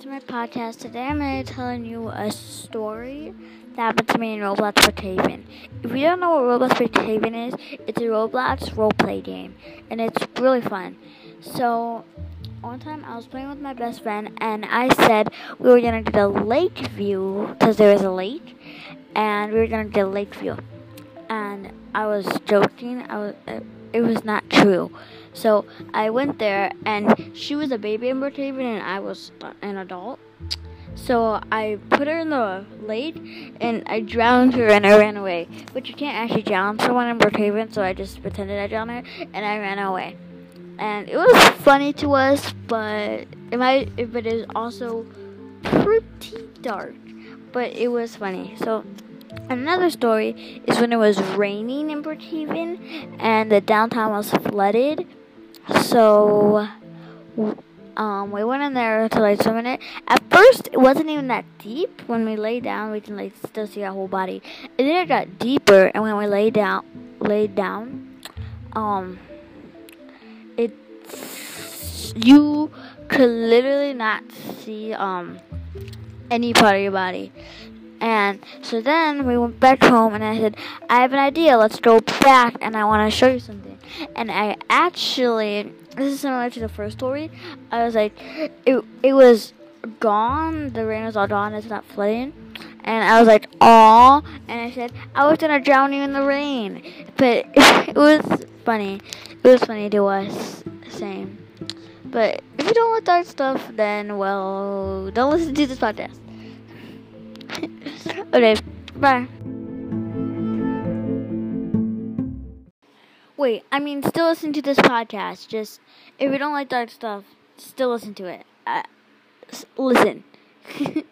to my podcast. Today I'm going to be telling you a story that happened to me in Roblox Brookhaven. If you don't know what Roblox Brookhaven is, it's a Roblox roleplay game, and it's really fun. So, one time I was playing with my best friend, and I said we were going to do the lake view, because there was a lake, and we were going to do lake view. And I was joking. I was. Uh, it was not true. So I went there, and she was a baby in Brookhaven, and I was an adult. So I put her in the lake, and I drowned her, and I ran away. But you can't actually drown someone in Brookhaven, so I just pretended I drowned her, and I ran away. And it was funny to us, but it might, but it was also pretty dark. But it was funny. So Another story is when it was raining in Brookhaven and the downtown was flooded. So um, we went in there to like swim in it. At first, it wasn't even that deep. When we lay down, we can like still see our whole body. And then it got deeper, and when we lay down, laid down, um, it you could literally not see um any part of your body. And so then we went back home, and I said, I have an idea. Let's go back, and I want to show you something. And I actually, this is similar to the first story. I was like, it, it was gone. The rain was all gone. It's not flooding. And I was like, aw. And I said, I was going to drown you in the rain. But it was funny. It was funny to us. Same. But if you don't like that stuff, then, well, don't listen to this podcast. Okay, bye. Wait, I mean, still listen to this podcast. Just, if you don't like dark stuff, still listen to it. Uh, listen.